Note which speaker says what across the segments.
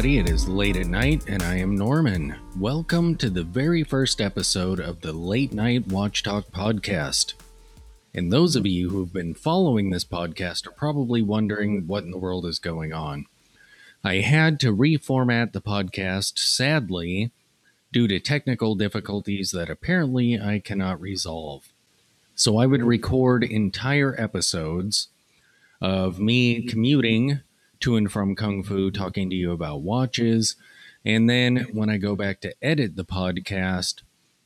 Speaker 1: Everybody, it is late at night, and I am Norman. Welcome to the very first episode of the Late Night Watch Talk podcast. And those of you who've been following this podcast are probably wondering what in the world is going on. I had to reformat the podcast, sadly, due to technical difficulties that apparently I cannot resolve. So I would record entire episodes of me commuting to and from Kung Fu, talking to you about watches. And then when I go back to edit the podcast,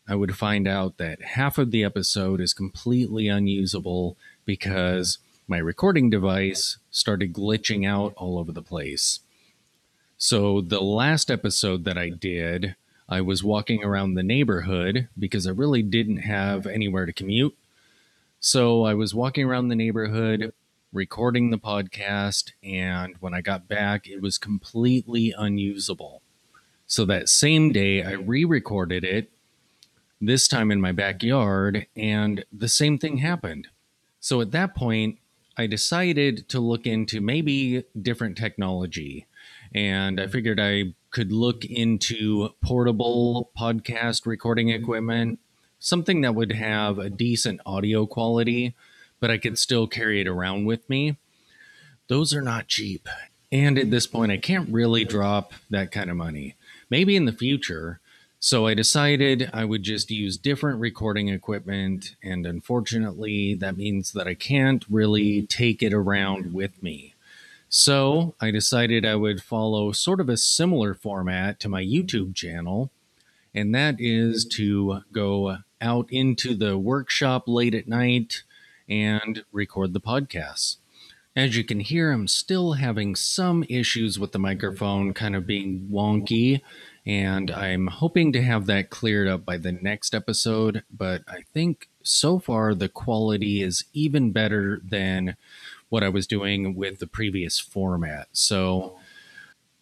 Speaker 1: I would find out that half of the episode is completely unusable because my recording device started glitching out all over the place. So, the last episode that I did, I was walking around the neighborhood because I really didn't have anywhere to commute. So, I was walking around the neighborhood, recording the podcast, and when I got back, it was completely unusable. So that same day, I re recorded it, this time in my backyard, and the same thing happened. So at that point, I decided to look into maybe different technology. And I figured I could look into portable podcast recording equipment, something that would have a decent audio quality but I could still carry it around with me. Those are not cheap. And at this point, I can't really drop that kind of money. Maybe in the future. So I decided I would just use different recording equipment. And unfortunately, that means that I can't really take it around with me. So I decided I would follow sort of a similar format to my YouTube channel. And that is to go out into the workshop late at night and record the podcasts. As you can hear, I'm still having some issues with the microphone kind of being wonky, and I'm hoping to have that cleared up by the next episode. But I think so far the quality is even better than what I was doing with the previous format. So,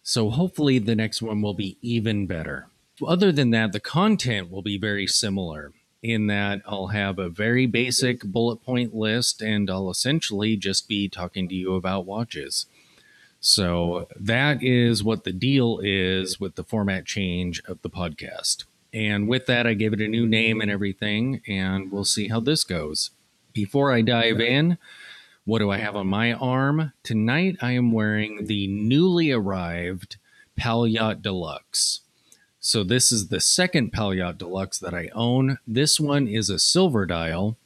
Speaker 1: so hopefully the next one will be even better. Other than that, the content will be very similar in that I'll have a very basic bullet point list and I'll essentially just be talking to you about watches. So that is what the deal is with the format change of the podcast. And with that, I gave it a new name and everything, and we'll see how this goes. Before I dive in, what do I have on my arm? Tonight, I am wearing the newly arrived Poljot Deluxe. So this is the second Poljot Deluxe that I own. This one is a silver dial,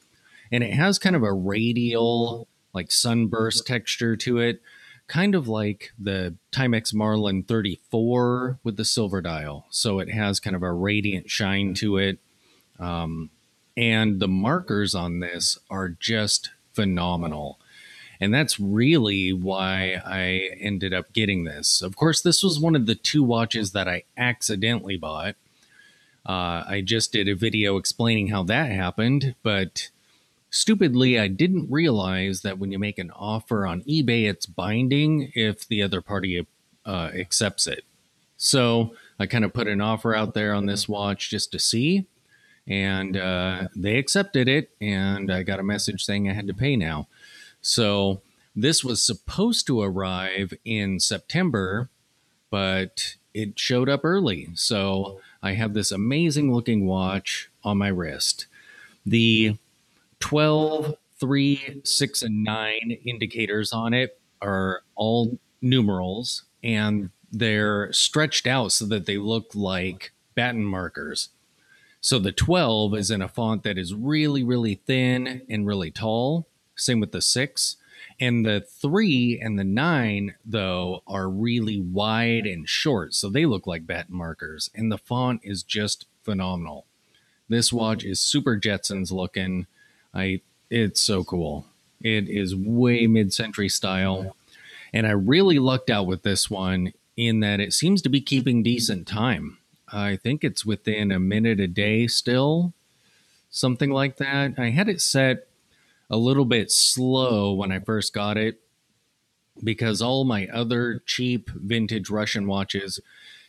Speaker 1: and it has kind of a radial, like sunburst texture to it, kind of like the Timex Marlin 34 with the silver dial. So it has kind of a radiant shine to it. Um, and the markers on this are just phenomenal. And that's really why I ended up getting this. Of course, this was one of the two watches that I accidentally bought. Uh, I just did a video explaining how that happened, but stupidly, I didn't realize that when you make an offer on eBay, it's binding if the other party uh, accepts it. So I kind of put an offer out there on this watch just to see, and uh, they accepted it, and I got a message saying I had to pay now. So this was supposed to arrive in September, but it showed up early. So I have this amazing looking watch on my wrist. The 12, 3, 6, and 9 indicators on it are all numerals and they're stretched out so that they look like baton markers. So the 12 is in a font that is really, really thin and really tall. Same with the six. And the three and the nine, though, are really wide and short. So they look like baton markers. And the font is just phenomenal. This watch is super Jetsons looking. I it's so cool. It is way mid-century style. And I really lucked out with this one in that it seems to be keeping decent time. I think it's within a minute a day still, something like that. I had it set a little bit slow when I first got it because all my other cheap vintage Russian watches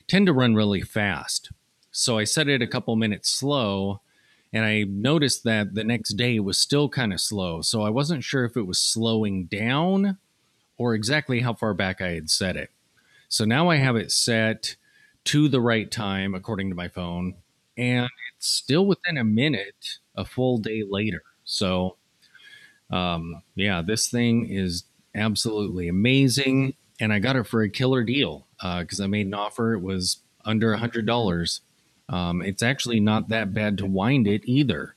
Speaker 1: tend to run really fast. So I set it a couple minutes slow and I noticed that the next day was still kind of slow. So I wasn't sure if it was slowing down or exactly how far back I had set it. So now I have it set to the right time according to my phone, and it's still within a minute a full day later. So, um, yeah, this thing is absolutely amazing, and I got it for a killer deal because uh, I made an offer. It was under a hundred dollars. Um, it's actually not that bad to wind it either.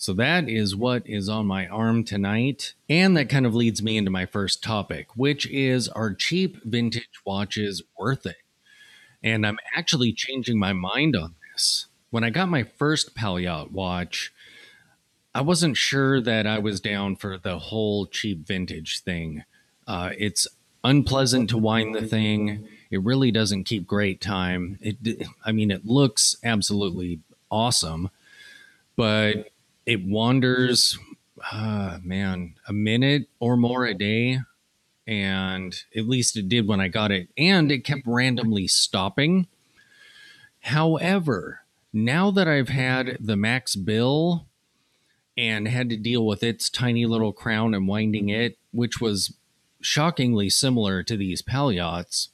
Speaker 1: So that is what is on my arm tonight. And that kind of leads me into my first topic, which is are cheap vintage watches worth it? And I'm actually changing my mind on this. When I got my first Poljot watch, I wasn't sure that I was down for the whole cheap vintage thing. Uh, it's unpleasant to wind the thing. It really doesn't keep great time. It, I mean, it looks absolutely awesome, but it wanders, uh, man, a minute or more a day. And at least it did when I got it. And it kept randomly stopping. However, now that I've had the Max Bill and had to deal with its tiny little crown and winding it, which was shockingly similar to these Poljots,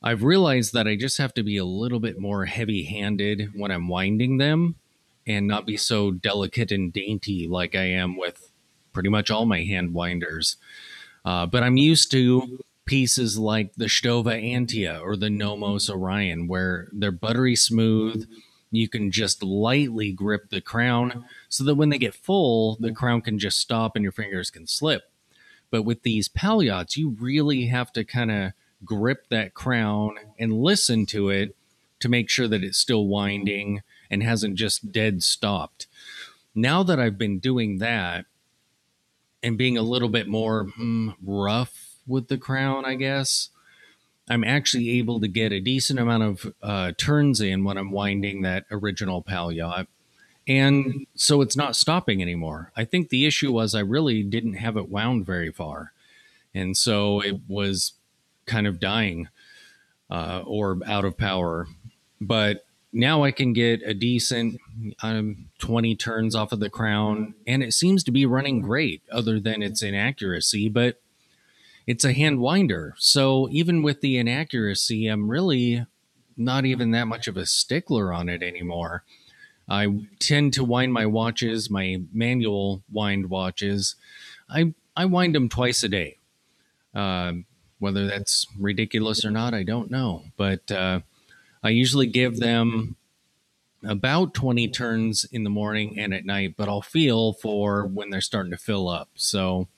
Speaker 1: I've realized that I just have to be a little bit more heavy handed when I'm winding them and not be so delicate and dainty like I am with pretty much all my hand winders. Uh, but I'm used to pieces like the Stowa Antea or the Nomos Orion, where they're buttery smooth. You can just lightly grip the crown so that when they get full, the crown can just stop and your fingers can slip. But with these Poljots, you really have to kind of grip that crown and listen to it to make sure that it's still winding and hasn't just dead stopped. Now that I've been doing that and being a little bit more hmm, rough with the crown, I guess, I'm actually able to get a decent amount of uh, turns in when I'm winding that original Poljot. And so it's not stopping anymore. I think the issue was I really didn't have it wound very far. And so it was kind of dying uh, or out of power. But now I can get a decent um, 20 turns off of the crown, and it seems to be running great, other than its inaccuracy. But it's a hand winder. So even with the inaccuracy, I'm really not even that much of a stickler on it anymore. I tend to wind my watches, my manual wind watches. I I wind them twice a day. Uh, whether that's ridiculous or not, I don't know. But uh, I usually give them about 20 turns in the morning and at night, but I'll feel for when they're starting to fill up. So,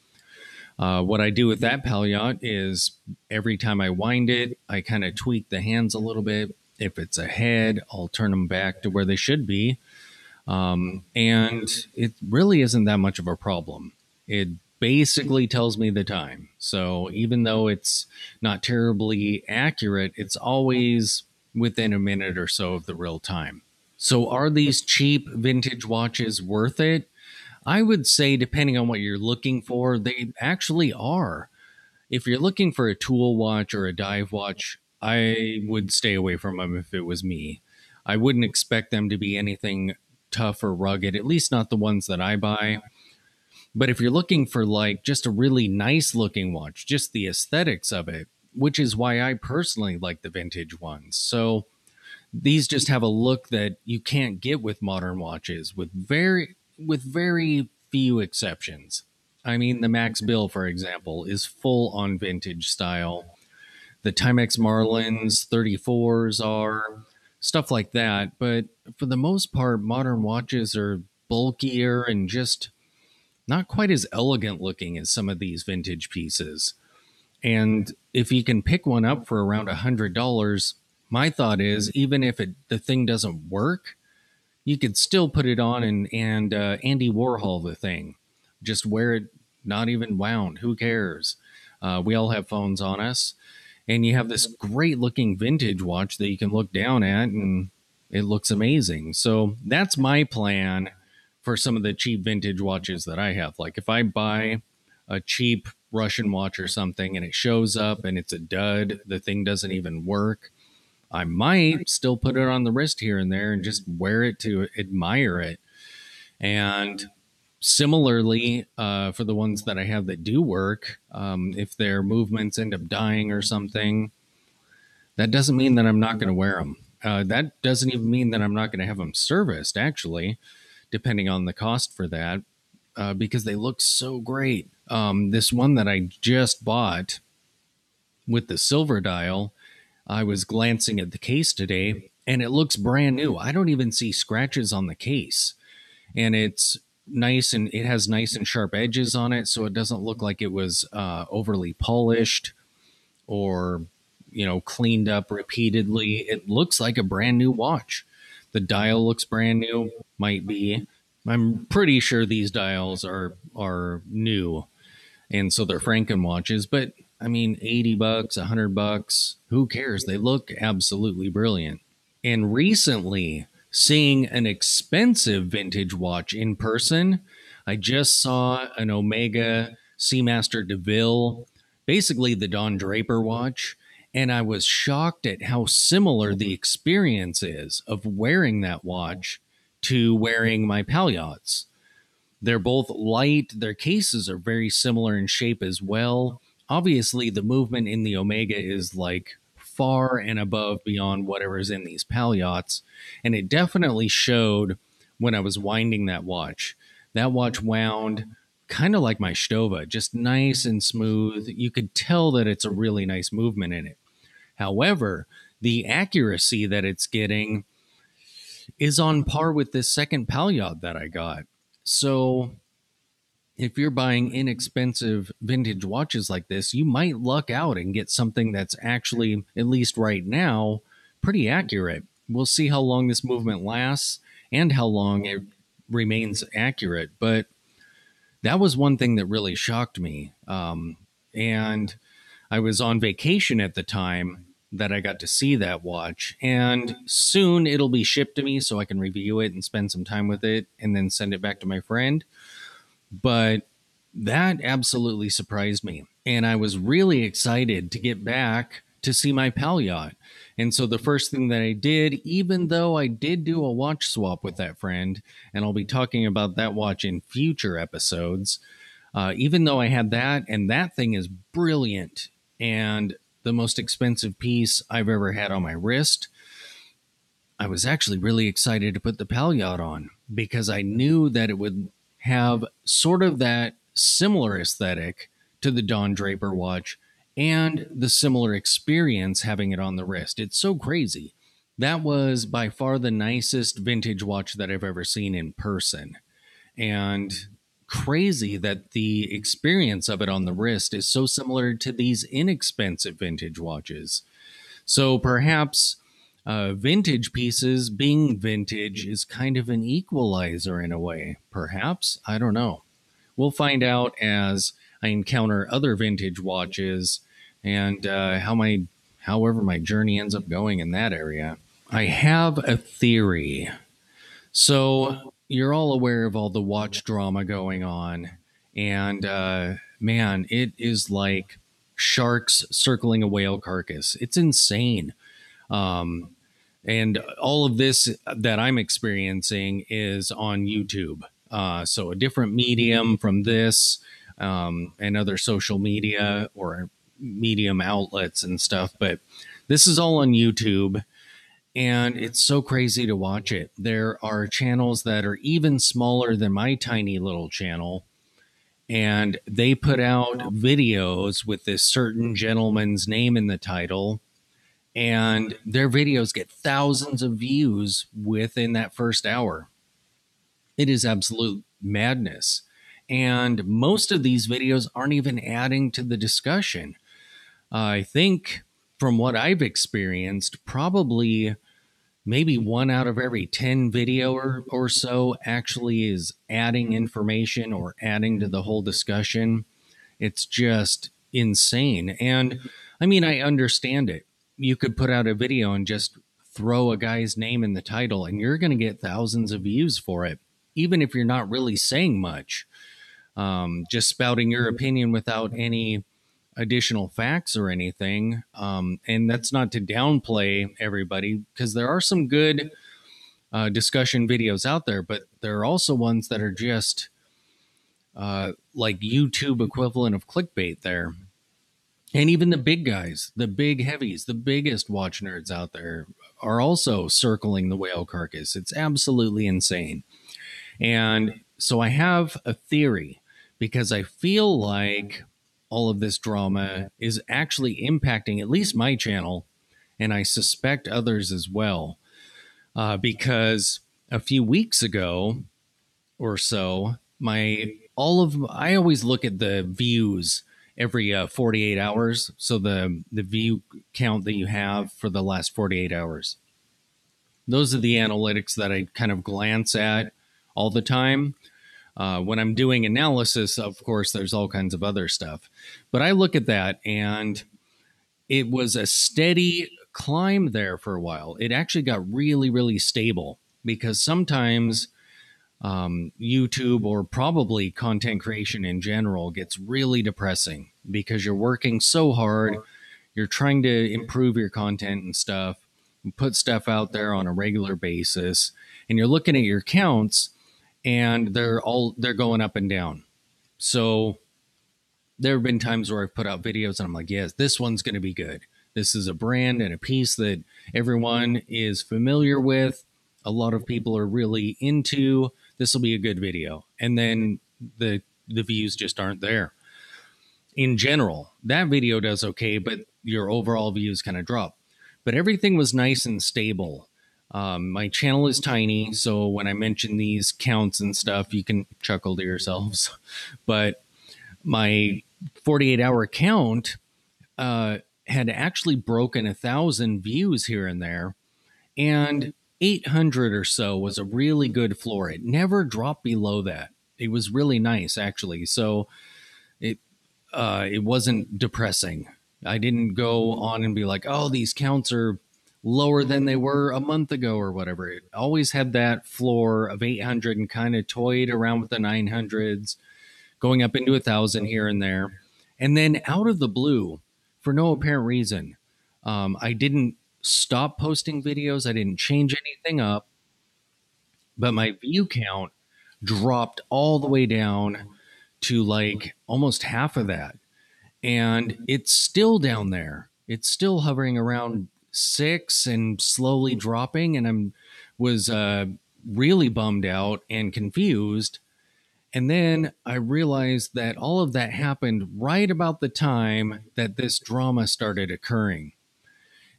Speaker 1: uh, what I do with that Poljot is every time I wind it, I kind of tweak the hands a little bit. If it's ahead, I'll turn them back to where they should be. Um, and it really isn't that much of a problem. It basically tells me the time. So even though it's not terribly accurate, it's always within a minute or so of the real time. So, are these cheap vintage watches worth it? I would say, depending on what you're looking for, they actually are. If you're looking for a tool watch or a dive watch, I would stay away from them if it was me. I wouldn't expect them to be anything tough or rugged, at least not the ones that I buy. But if you're looking for like just a really nice looking watch, just the aesthetics of it, which is why I personally like the vintage ones. So these just have a look that you can't get with modern watches with very with very few exceptions. I mean the Max mm-hmm. Bill for example is full on vintage style. The Timex Marlins 34s are stuff like that, but for the most part modern watches are bulkier and just not quite as elegant looking as some of these vintage pieces. And if you can pick one up for around a hundred dollars, my thought is even if it the thing doesn't work, you could still put it on and and uh, Andy Warhol the thing, just wear it not even wound. Who cares? Uh, we all have phones on us, and you have this great looking vintage watch that you can look down at, and it looks amazing. So that's my plan for some of the cheap vintage watches that I have. Like if I buy a cheap Russian watch or something and it shows up and it's a dud, the thing doesn't even work. I might still put it on the wrist here and there and just wear it to admire it. And similarly, uh, for the ones that I have that do work, um, if their movements end up dying or something, that doesn't mean that I'm not going to wear them. Uh, that doesn't even mean that I'm not going to have them serviced, actually, depending on the cost for that, uh, because they look so great. Um, this one that I just bought with the silver dial, I was glancing at the case today and it looks brand new. I don't even see scratches on the case. And it's nice and it has nice and sharp edges on it so it doesn't look like it was uh, overly polished or you know cleaned up repeatedly it looks like a brand new watch the dial looks brand new might be i'm pretty sure these dials are are new and so they're franken watches but i mean 80 bucks 100 bucks who cares they look absolutely brilliant and recently seeing an expensive vintage watch in person. I just saw an Omega Seamaster DeVille, basically the Don Draper watch, and I was shocked at how similar the experience is of wearing that watch to wearing my Poljots. They're both light, their cases are very similar in shape as well. Obviously, the movement in the Omega is like far and above beyond whatever's in these Poljots. And it definitely showed when I was winding that watch. That watch wound kind of like my Stowa, just nice and smooth. You could tell that it's a really nice movement in it. However, the accuracy that it's getting is on par with this second Poljot that I got. So if you're buying inexpensive vintage watches like this, you might luck out and get something that's actually, at least right now, pretty accurate. We'll see how long this movement lasts and how long it remains accurate. But that was one thing that really shocked me. Um, and I was on vacation at the time that I got to see that watch. And soon it'll be shipped to me so I can review it and spend some time with it and then send it back to my friend. But that absolutely surprised me. And I was really excited to get back to see my Poljot. And so the first thing that I did, even though I did do a watch swap with that friend, and I'll be talking about that watch in future episodes, uh, even though I had that, and that thing is brilliant and the most expensive piece I've ever had on my wrist, I was actually really excited to put the Poljot on because I knew that it would have sort of that similar aesthetic to the Don Draper watch and the similar experience having it on the wrist. It's so crazy. That was by far the nicest vintage watch that I've ever seen in person. And crazy that the experience of it on the wrist is so similar to these inexpensive vintage watches. So perhaps uh, vintage pieces being vintage is kind of an equalizer in a way, perhaps. I don't know. We'll find out as I encounter other vintage watches and uh, how my, however, my journey ends up going in that area. I have a theory. So you're all aware of all the watch drama going on, and uh, man, it is like sharks circling a whale carcass. It's insane. Um, and all of this that I'm experiencing is on YouTube. Uh, so a different medium from this um, and other social media or medium outlets and stuff. But this is all on YouTube. And it's so crazy to watch it. There are channels that are even smaller than my tiny little channel. And they put out videos with this certain gentleman's name in the title and their videos get thousands of views within that first hour. It is absolute madness. And most of these videos aren't even adding to the discussion. I think, from what I've experienced, probably maybe one out of every 10 video or, or so actually is adding information or adding to the whole discussion. It's just insane. And I mean, I understand it you could put out a video and just throw a guy's name in the title and you're going to get thousands of views for it even if you're not really saying much. Um, just spouting your opinion without any additional facts or anything um, and that's not to downplay everybody because there are some good uh, discussion videos out there but there are also ones that are just uh, like youtube equivalent of clickbait there And even the big guys, the big heavies, the biggest watch nerds out there are also circling the whale carcass. It's absolutely insane. And so I have a theory because I feel like all of this drama is actually impacting at least my channel, and I suspect others as well. Uh, because a few weeks ago or so, my all of I always look at the views every uh, 48 hours. So the the view count that you have for the last 48 hours. Those are the analytics that I kind of glance at all the time. Uh, when I'm doing analysis, of course, there's all kinds of other stuff. But I look at that and it was a steady climb there for a while. It actually got really, really stable because sometimes um, YouTube or probably content creation in general gets really depressing because you're working so hard. You're trying to improve your content and stuff, and put stuff out there on a regular basis, and you're looking at your counts, and they're all they're going up and down. So there have been times where I've put out videos and I'm like, yes, this one's going to be good. This is a brand and a piece that everyone is familiar with. A lot of people are really into this will be a good video. And then the the views just aren't there. In general, that video does okay, but your overall views kind of drop. But everything was nice and stable. Um, my channel is tiny, so when I mention these counts and stuff, you can chuckle to yourselves. But my 48 hour count uh, had actually broken a thousand views here and there. And 800 or so was a really good floor. It never dropped below that. It was really nice, actually. So it uh, it wasn't depressing. I didn't go on and be like, "Oh, these counts are lower than they were a month ago or whatever." It always had that floor of 800 and kind of toyed around with the 900s, going up into a thousand here and there, and then out of the blue, for no apparent reason, um, I didn't stop posting videos. I didn't change anything up, but my view count dropped all the way down to like almost half of that. And it's still down there. It's still hovering around six and slowly dropping. And I'm was uh, really bummed out and confused. And then I realized that all of that happened right about the time that this drama started occurring.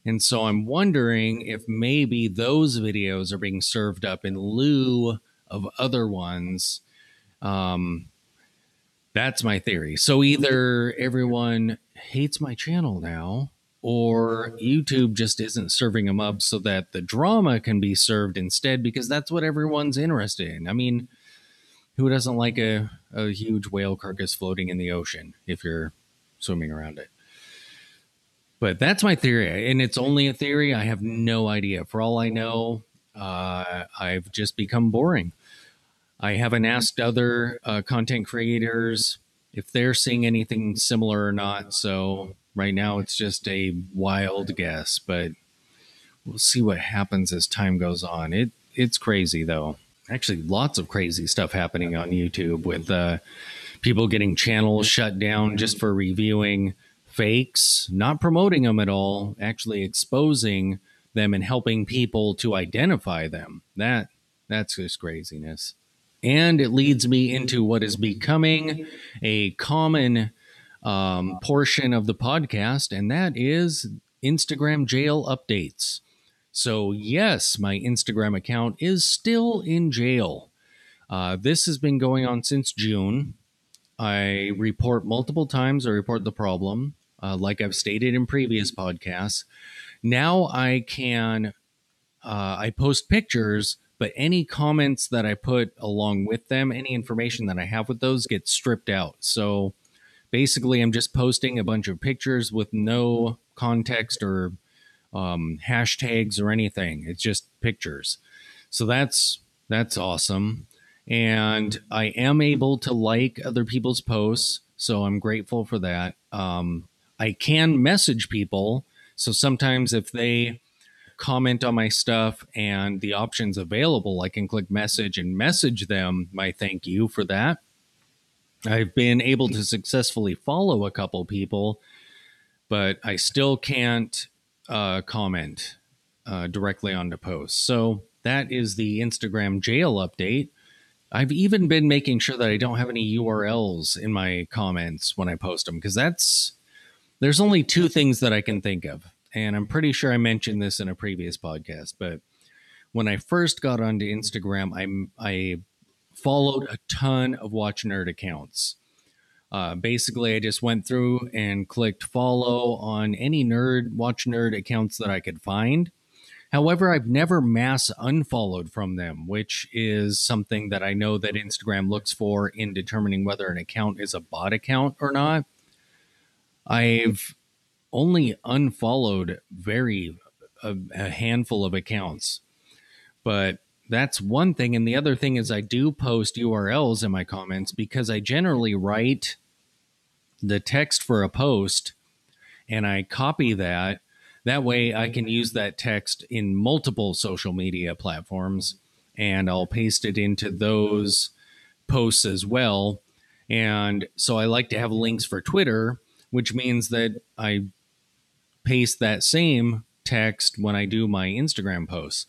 Speaker 1: And so I'm wondering if maybe those videos are being served up in lieu of other ones. Um, that's my theory. So either everyone hates my channel now, or YouTube just isn't serving them up so that the drama can be served instead because that's what everyone's interested in. I mean, who doesn't like a, a huge whale carcass floating in the ocean if you're swimming around it? But that's my theory, and it's only a theory. I have no idea. For all I know, uh, I've just become boring. I haven't asked other uh, content creators if they're seeing anything similar or not. So right now, it's just a wild guess, but we'll see what happens as time goes on. It it's crazy though. Actually, lots of crazy stuff happening on YouTube with uh, people getting channels shut down just for reviewing fakes, not promoting them at all, actually exposing them and helping people to identify them. That that's just craziness. And it leads me into what is becoming a common um, portion of the podcast, and that is Instagram jail updates. So, yes, my Instagram account is still in jail. Uh, this has been going on since June. I report multiple times, I report the problem uh, like I've stated in previous podcasts. Now I can, uh, I post pictures, but any comments that I put along with them, any information that I have with those gets stripped out. So basically, I'm just posting a bunch of pictures with no context or um, hashtags or anything. It's just pictures. So that's that's awesome. And I am able to like other people's posts, so I'm grateful for that. Um, I can message people. So sometimes if they comment on my stuff and the options available, I can click message and message them my thank you for that. I've been able to successfully follow a couple people but I still can't uh, comment uh, directly the post. So that is the Instagram jail update. I've even been making sure that I don't have any URLs in my comments when I post them because that's there's only two things that I can think of. And I'm pretty sure I mentioned this in a previous podcast, but when I first got onto Instagram, I I followed a ton of Watch Nerd accounts. Uh, basically, I just went through and clicked follow on any nerd Watch Nerd accounts that I could find, However, I've never mass unfollowed from them, which is something that I know that Instagram looks for in determining whether an account is a bot account or not. I've only unfollowed very a, a handful of accounts, but that's one thing. And the other thing is, I do post URLs in my comments because I generally write the text for a post and I copy that that way, I can use that text in multiple social media platforms and I'll paste it into those posts as well. And so I like to have links for Twitter, which means that I paste that same text when I do my Instagram posts.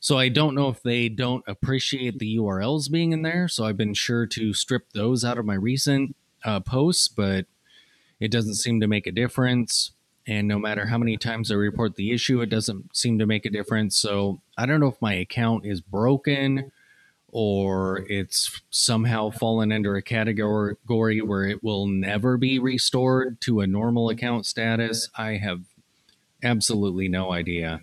Speaker 1: So I don't know if they don't appreciate the URLs being in there. So I've been sure to strip those out of my recent uh, posts, but it doesn't seem to make a difference. And no matter how many times I report the issue, it doesn't seem to make a difference. So I don't know if my account is broken or it's somehow fallen under a category where it will never be restored to a normal account status. I have absolutely no idea.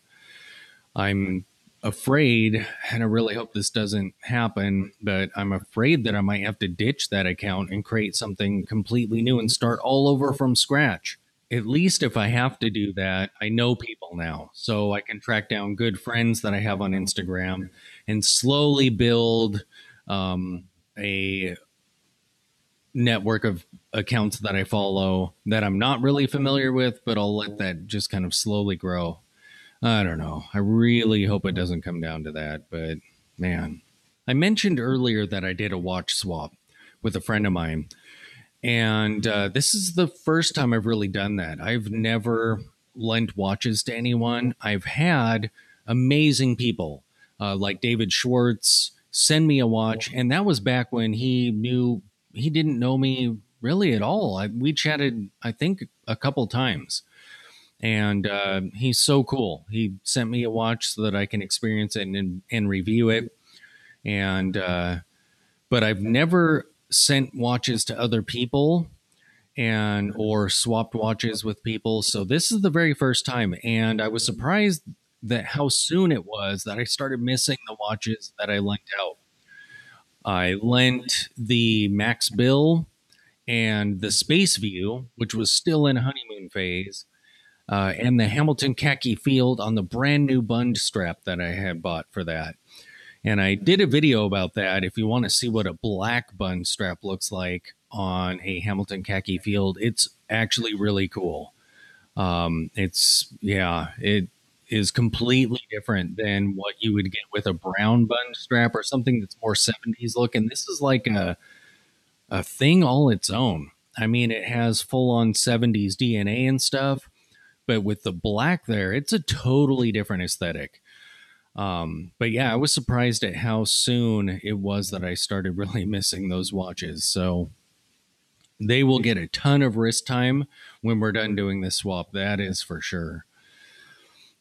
Speaker 1: I'm afraid, and I really hope this doesn't happen, but I'm afraid that I might have to ditch that account and create something completely new and start all over from scratch at least if I have to do that, I know people now. So I can track down good friends that I have on Instagram and slowly build um, a network of accounts that I follow that I'm not really familiar with, but I'll let that just kind of slowly grow. I don't know. I really hope it doesn't come down to that, but man. I mentioned earlier that I did a watch swap with a friend of mine. And uh, this is the first time I've really done that. I've never lent watches to anyone. I've had amazing people uh, like David Schwartz send me a watch, and that was back when he knew he didn't know me really at all. I, we chatted, I think, a couple times, and uh, he's so cool. He sent me a watch so that I can experience it and, and review it. And uh, but I've never sent watches to other people and or swapped watches with people. So this is the very first time and I was surprised that how soon it was that I started missing the watches that I lent out. I lent the Max Bill and the Space View, which was still in honeymoon phase, uh, and the Hamilton Khaki Field on the brand new bund strap that I had bought for that. And I did a video about that. If you want to see what a black bund strap looks like on a Hamilton khaki field, it's actually really cool. Um, it's, yeah, it is completely different than what you would get with a brown bund strap or something that's more 70s looking. This is like a, a thing all its own. I mean, it has full on 70s DNA and stuff, but with the black there, it's a totally different aesthetic. Um, but yeah, I was surprised at how soon it was that I started really missing those watches. So they will get a ton of wrist time when we're done doing this swap. That is for sure.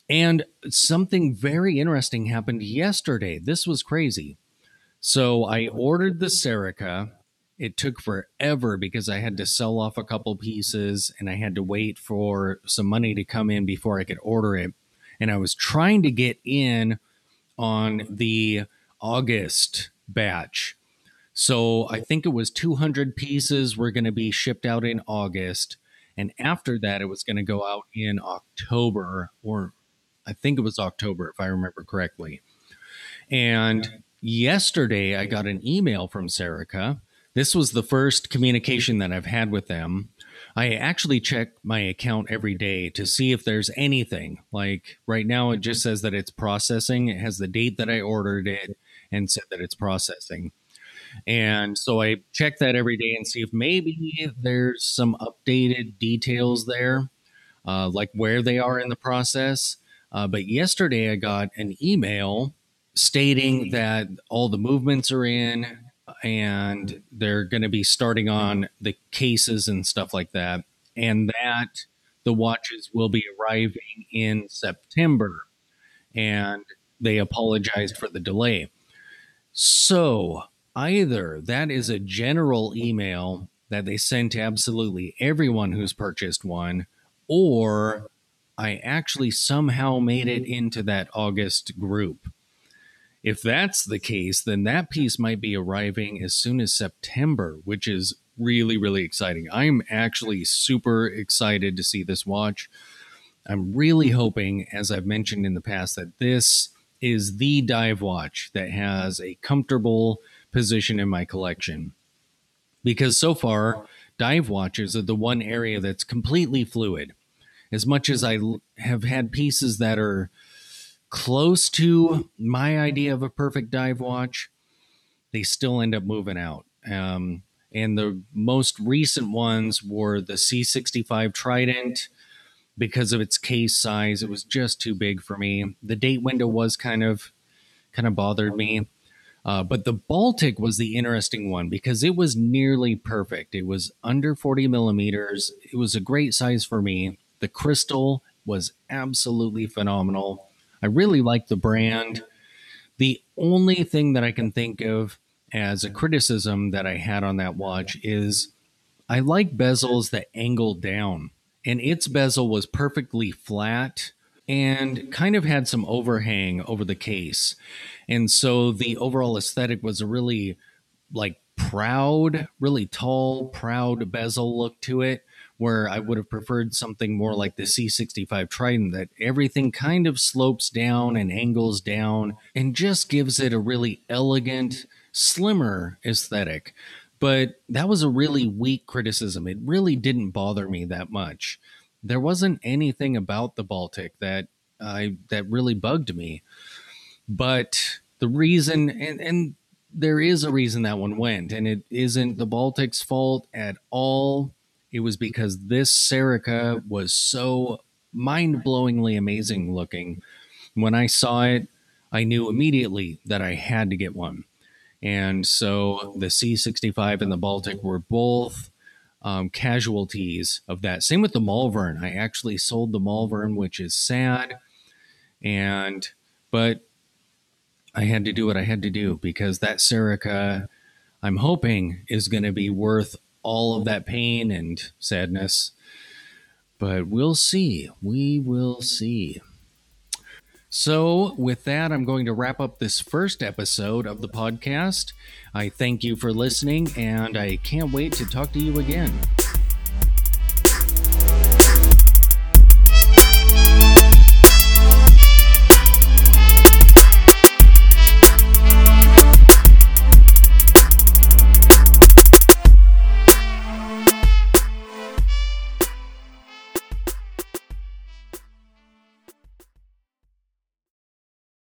Speaker 1: And something very interesting happened yesterday. This was crazy. So I ordered the Serica. It took forever because I had to sell off a couple pieces and I had to wait for some money to come in before I could order it. And I was trying to get in on the August batch. So I think it was 200 pieces were going to be shipped out in August. And after that, it was going to go out in October, or I think it was October, if I remember correctly. And yesterday, I got an email from Serica. This was the first communication that I've had with them I actually check my account every day to see if there's anything. Like right now, it just says that it's processing. It has the date that I ordered it and said that it's processing. And so I check that every day and see if maybe there's some updated details there. uh, like where they are in the process. Uh, but yesterday I got an email stating that all the movements are in and they're going to be starting on the cases and stuff like that, and that the watches will be arriving in September. And they apologized for the delay. So either that is a general email that they sent to absolutely everyone who's purchased one, or I actually somehow made it into that August group. If that's the case, then that piece might be arriving as soon as September, which is really, really exciting. I'm actually super excited to see this watch. I'm really hoping, as I've mentioned in the past, that this is the dive watch that has a comfortable position in my collection. Because so far, dive watches are the one area that's completely fluid. As much as I have had pieces that are close to my idea of a perfect dive watch, they still end up moving out. Um, and the most recent ones were the C65 Trident because of its case size. It was just too big for me. The date window was kind of kind of bothered me. Uh, but the Baltic was the interesting one because it was nearly perfect. It was under 40 millimeters. It was a great size for me. The crystal was absolutely phenomenal. I really like the brand. The only thing that I can think of as a criticism that I had on that watch is I like bezels that angle down and its bezel was perfectly flat and kind of had some overhang over the case. And so the overall aesthetic was a really like proud, really tall, proud bezel look to it, where I would have preferred something more like the C65 Trident that everything kind of slopes down and angles down and just gives it a really elegant, slimmer aesthetic. But that was a really weak criticism. It really didn't bother me that much. There wasn't anything about the Baltic that I that really bugged me. But the reason and, and there is a reason that one went, and it isn't the Baltic's fault at all. It was because this Serica was so mind blowingly amazing looking. When I saw it, I knew immediately that I had to get one. And so the C65 and the Baltic were both um, casualties of that. Same with the Malvern. I actually sold the Malvern, which is sad. And, but I had to do what I had to do because that Serica, I'm hoping, is going to be worth all of that pain and sadness. But we'll see. We will see. So, with that, I'm going to wrap up this first episode of the podcast. I thank you for listening, and I can't wait to talk to you again.